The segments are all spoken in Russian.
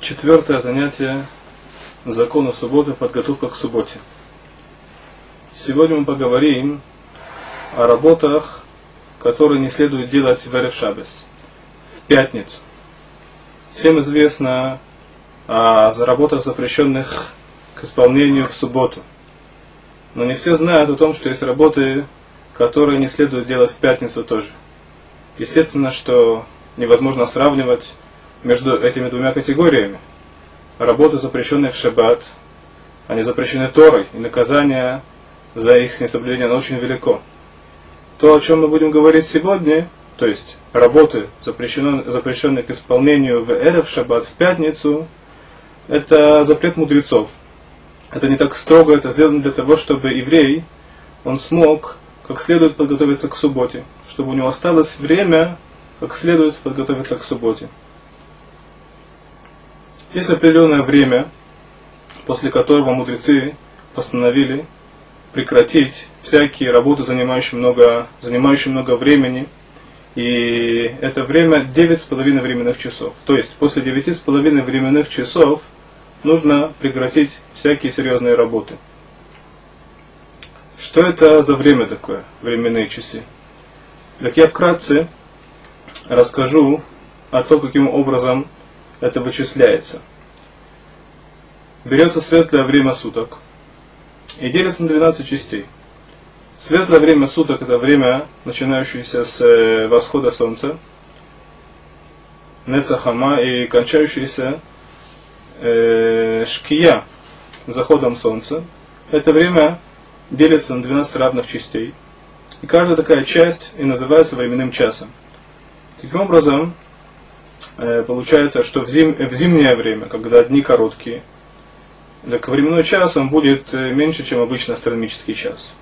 Четвертое занятие закона субботы, подготовка к субботе. Сегодня мы поговорим о работах, которые не следует делать в Эрев Шабес, в пятницу. Всем известно о работах, запрещенных к исполнению в субботу. Но не все знают о том, что есть работы, которые не следует делать в пятницу тоже. Естественно, что невозможно сравнивать между этими двумя категориями. Работы, запрещенные в шаббат, они запрещены Торой, и наказание за их несоблюдение оно очень велико. То, о чем мы будем говорить сегодня, то есть работы, запрещенные, к исполнению в Эрев шаббат в пятницу, это запрет мудрецов. Это не так строго, это сделано для того, чтобы еврей, он смог как следует подготовиться к субботе, чтобы у него осталось время, как следует подготовиться к субботе. Есть определенное время, после которого мудрецы постановили прекратить всякие работы, занимающие много, занимающие много времени. И это время 9,5 временных часов. То есть после 9,5 временных часов нужно прекратить всякие серьезные работы. Что это за время такое, временные часы? Так я вкратце расскажу о том, каким образом это вычисляется. Берется светлое время суток и делится на 12 частей. Светлое время суток это время, начинающееся с э, восхода солнца, Нецахама и кончающееся э, Шкия, заходом солнца. Это время делится на 12 равных частей. И каждая такая часть и называется временным часом. Таким образом, получается, что в, зим, в зимнее время, когда дни короткие, так временной час он будет э, меньше, чем обычный астрономический час.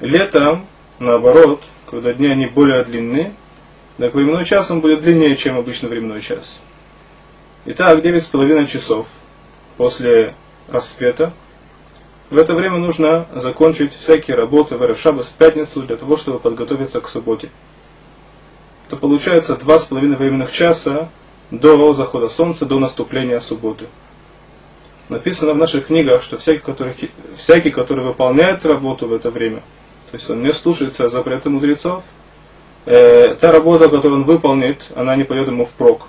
Летом, наоборот, когда дни они более длинные, так временной час он будет длиннее, чем обычный временной час. Итак, 9,5 часов после рассвета. В это время нужно закончить всякие работы в Эршабас в пятницу для того, чтобы подготовиться к субботе то получается два с половиной временных часа до захода солнца, до наступления субботы. Написано в наших книгах, что всякий, который, всякий, который выполняет работу в это время, то есть он не слушается запрета мудрецов, э, та работа, которую он выполнит, она не пойдет ему впрок.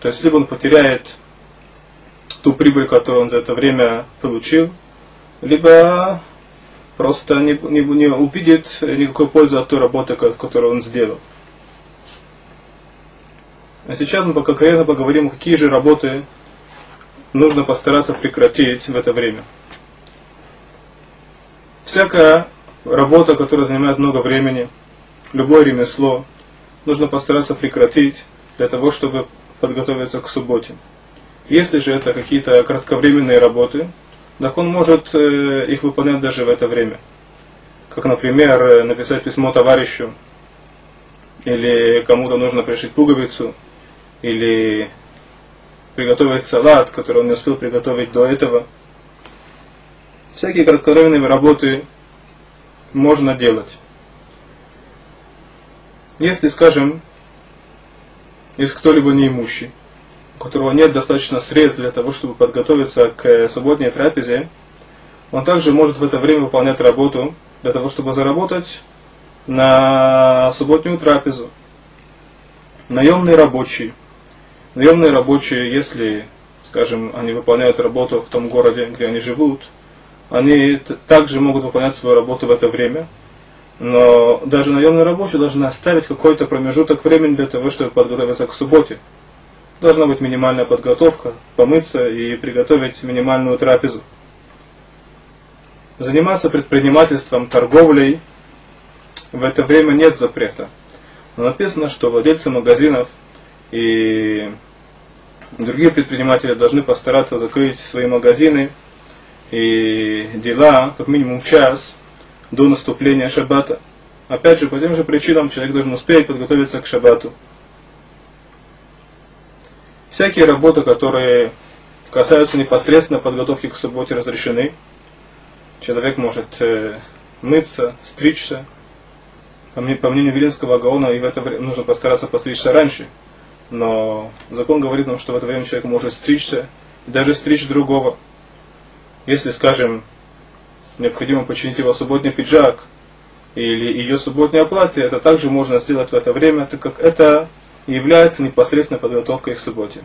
То есть либо он потеряет ту прибыль, которую он за это время получил, либо просто не, не, не увидит никакой пользы от той работы, которую он сделал. А сейчас мы конкретно поговорим, какие же работы нужно постараться прекратить в это время. Всякая работа, которая занимает много времени, любое ремесло, нужно постараться прекратить для того, чтобы подготовиться к субботе. Если же это какие-то кратковременные работы, так он может э, их выполнять даже в это время. Как, например, э, написать письмо товарищу, или кому-то нужно пришить пуговицу, или приготовить салат, который он не успел приготовить до этого. Всякие кратковременные работы можно делать. Если, скажем, есть кто-либо неимущий, у которого нет достаточно средств для того, чтобы подготовиться к субботней трапезе, он также может в это время выполнять работу для того, чтобы заработать на субботнюю трапезу. Наемный рабочий – Наемные рабочие, если, скажем, они выполняют работу в том городе, где они живут, они также могут выполнять свою работу в это время. Но даже наемные рабочие должны оставить какой-то промежуток времени для того, чтобы подготовиться к субботе. Должна быть минимальная подготовка, помыться и приготовить минимальную трапезу. Заниматься предпринимательством, торговлей в это время нет запрета. Но написано, что владельцы магазинов и другие предприниматели должны постараться закрыть свои магазины и дела как минимум час до наступления шаббата. Опять же, по тем же причинам человек должен успеть подготовиться к шаббату. Всякие работы, которые касаются непосредственно подготовки к субботе, разрешены. Человек может э, мыться, стричься. По, мнению Велинского Гаона, и в это время нужно постараться постричься раньше, Но закон говорит нам, что в это время человек может стричься, и даже стричь другого. Если, скажем, необходимо починить его субботний пиджак или ее субботнее платье, это также можно сделать в это время, так как это является непосредственной подготовкой к субботе.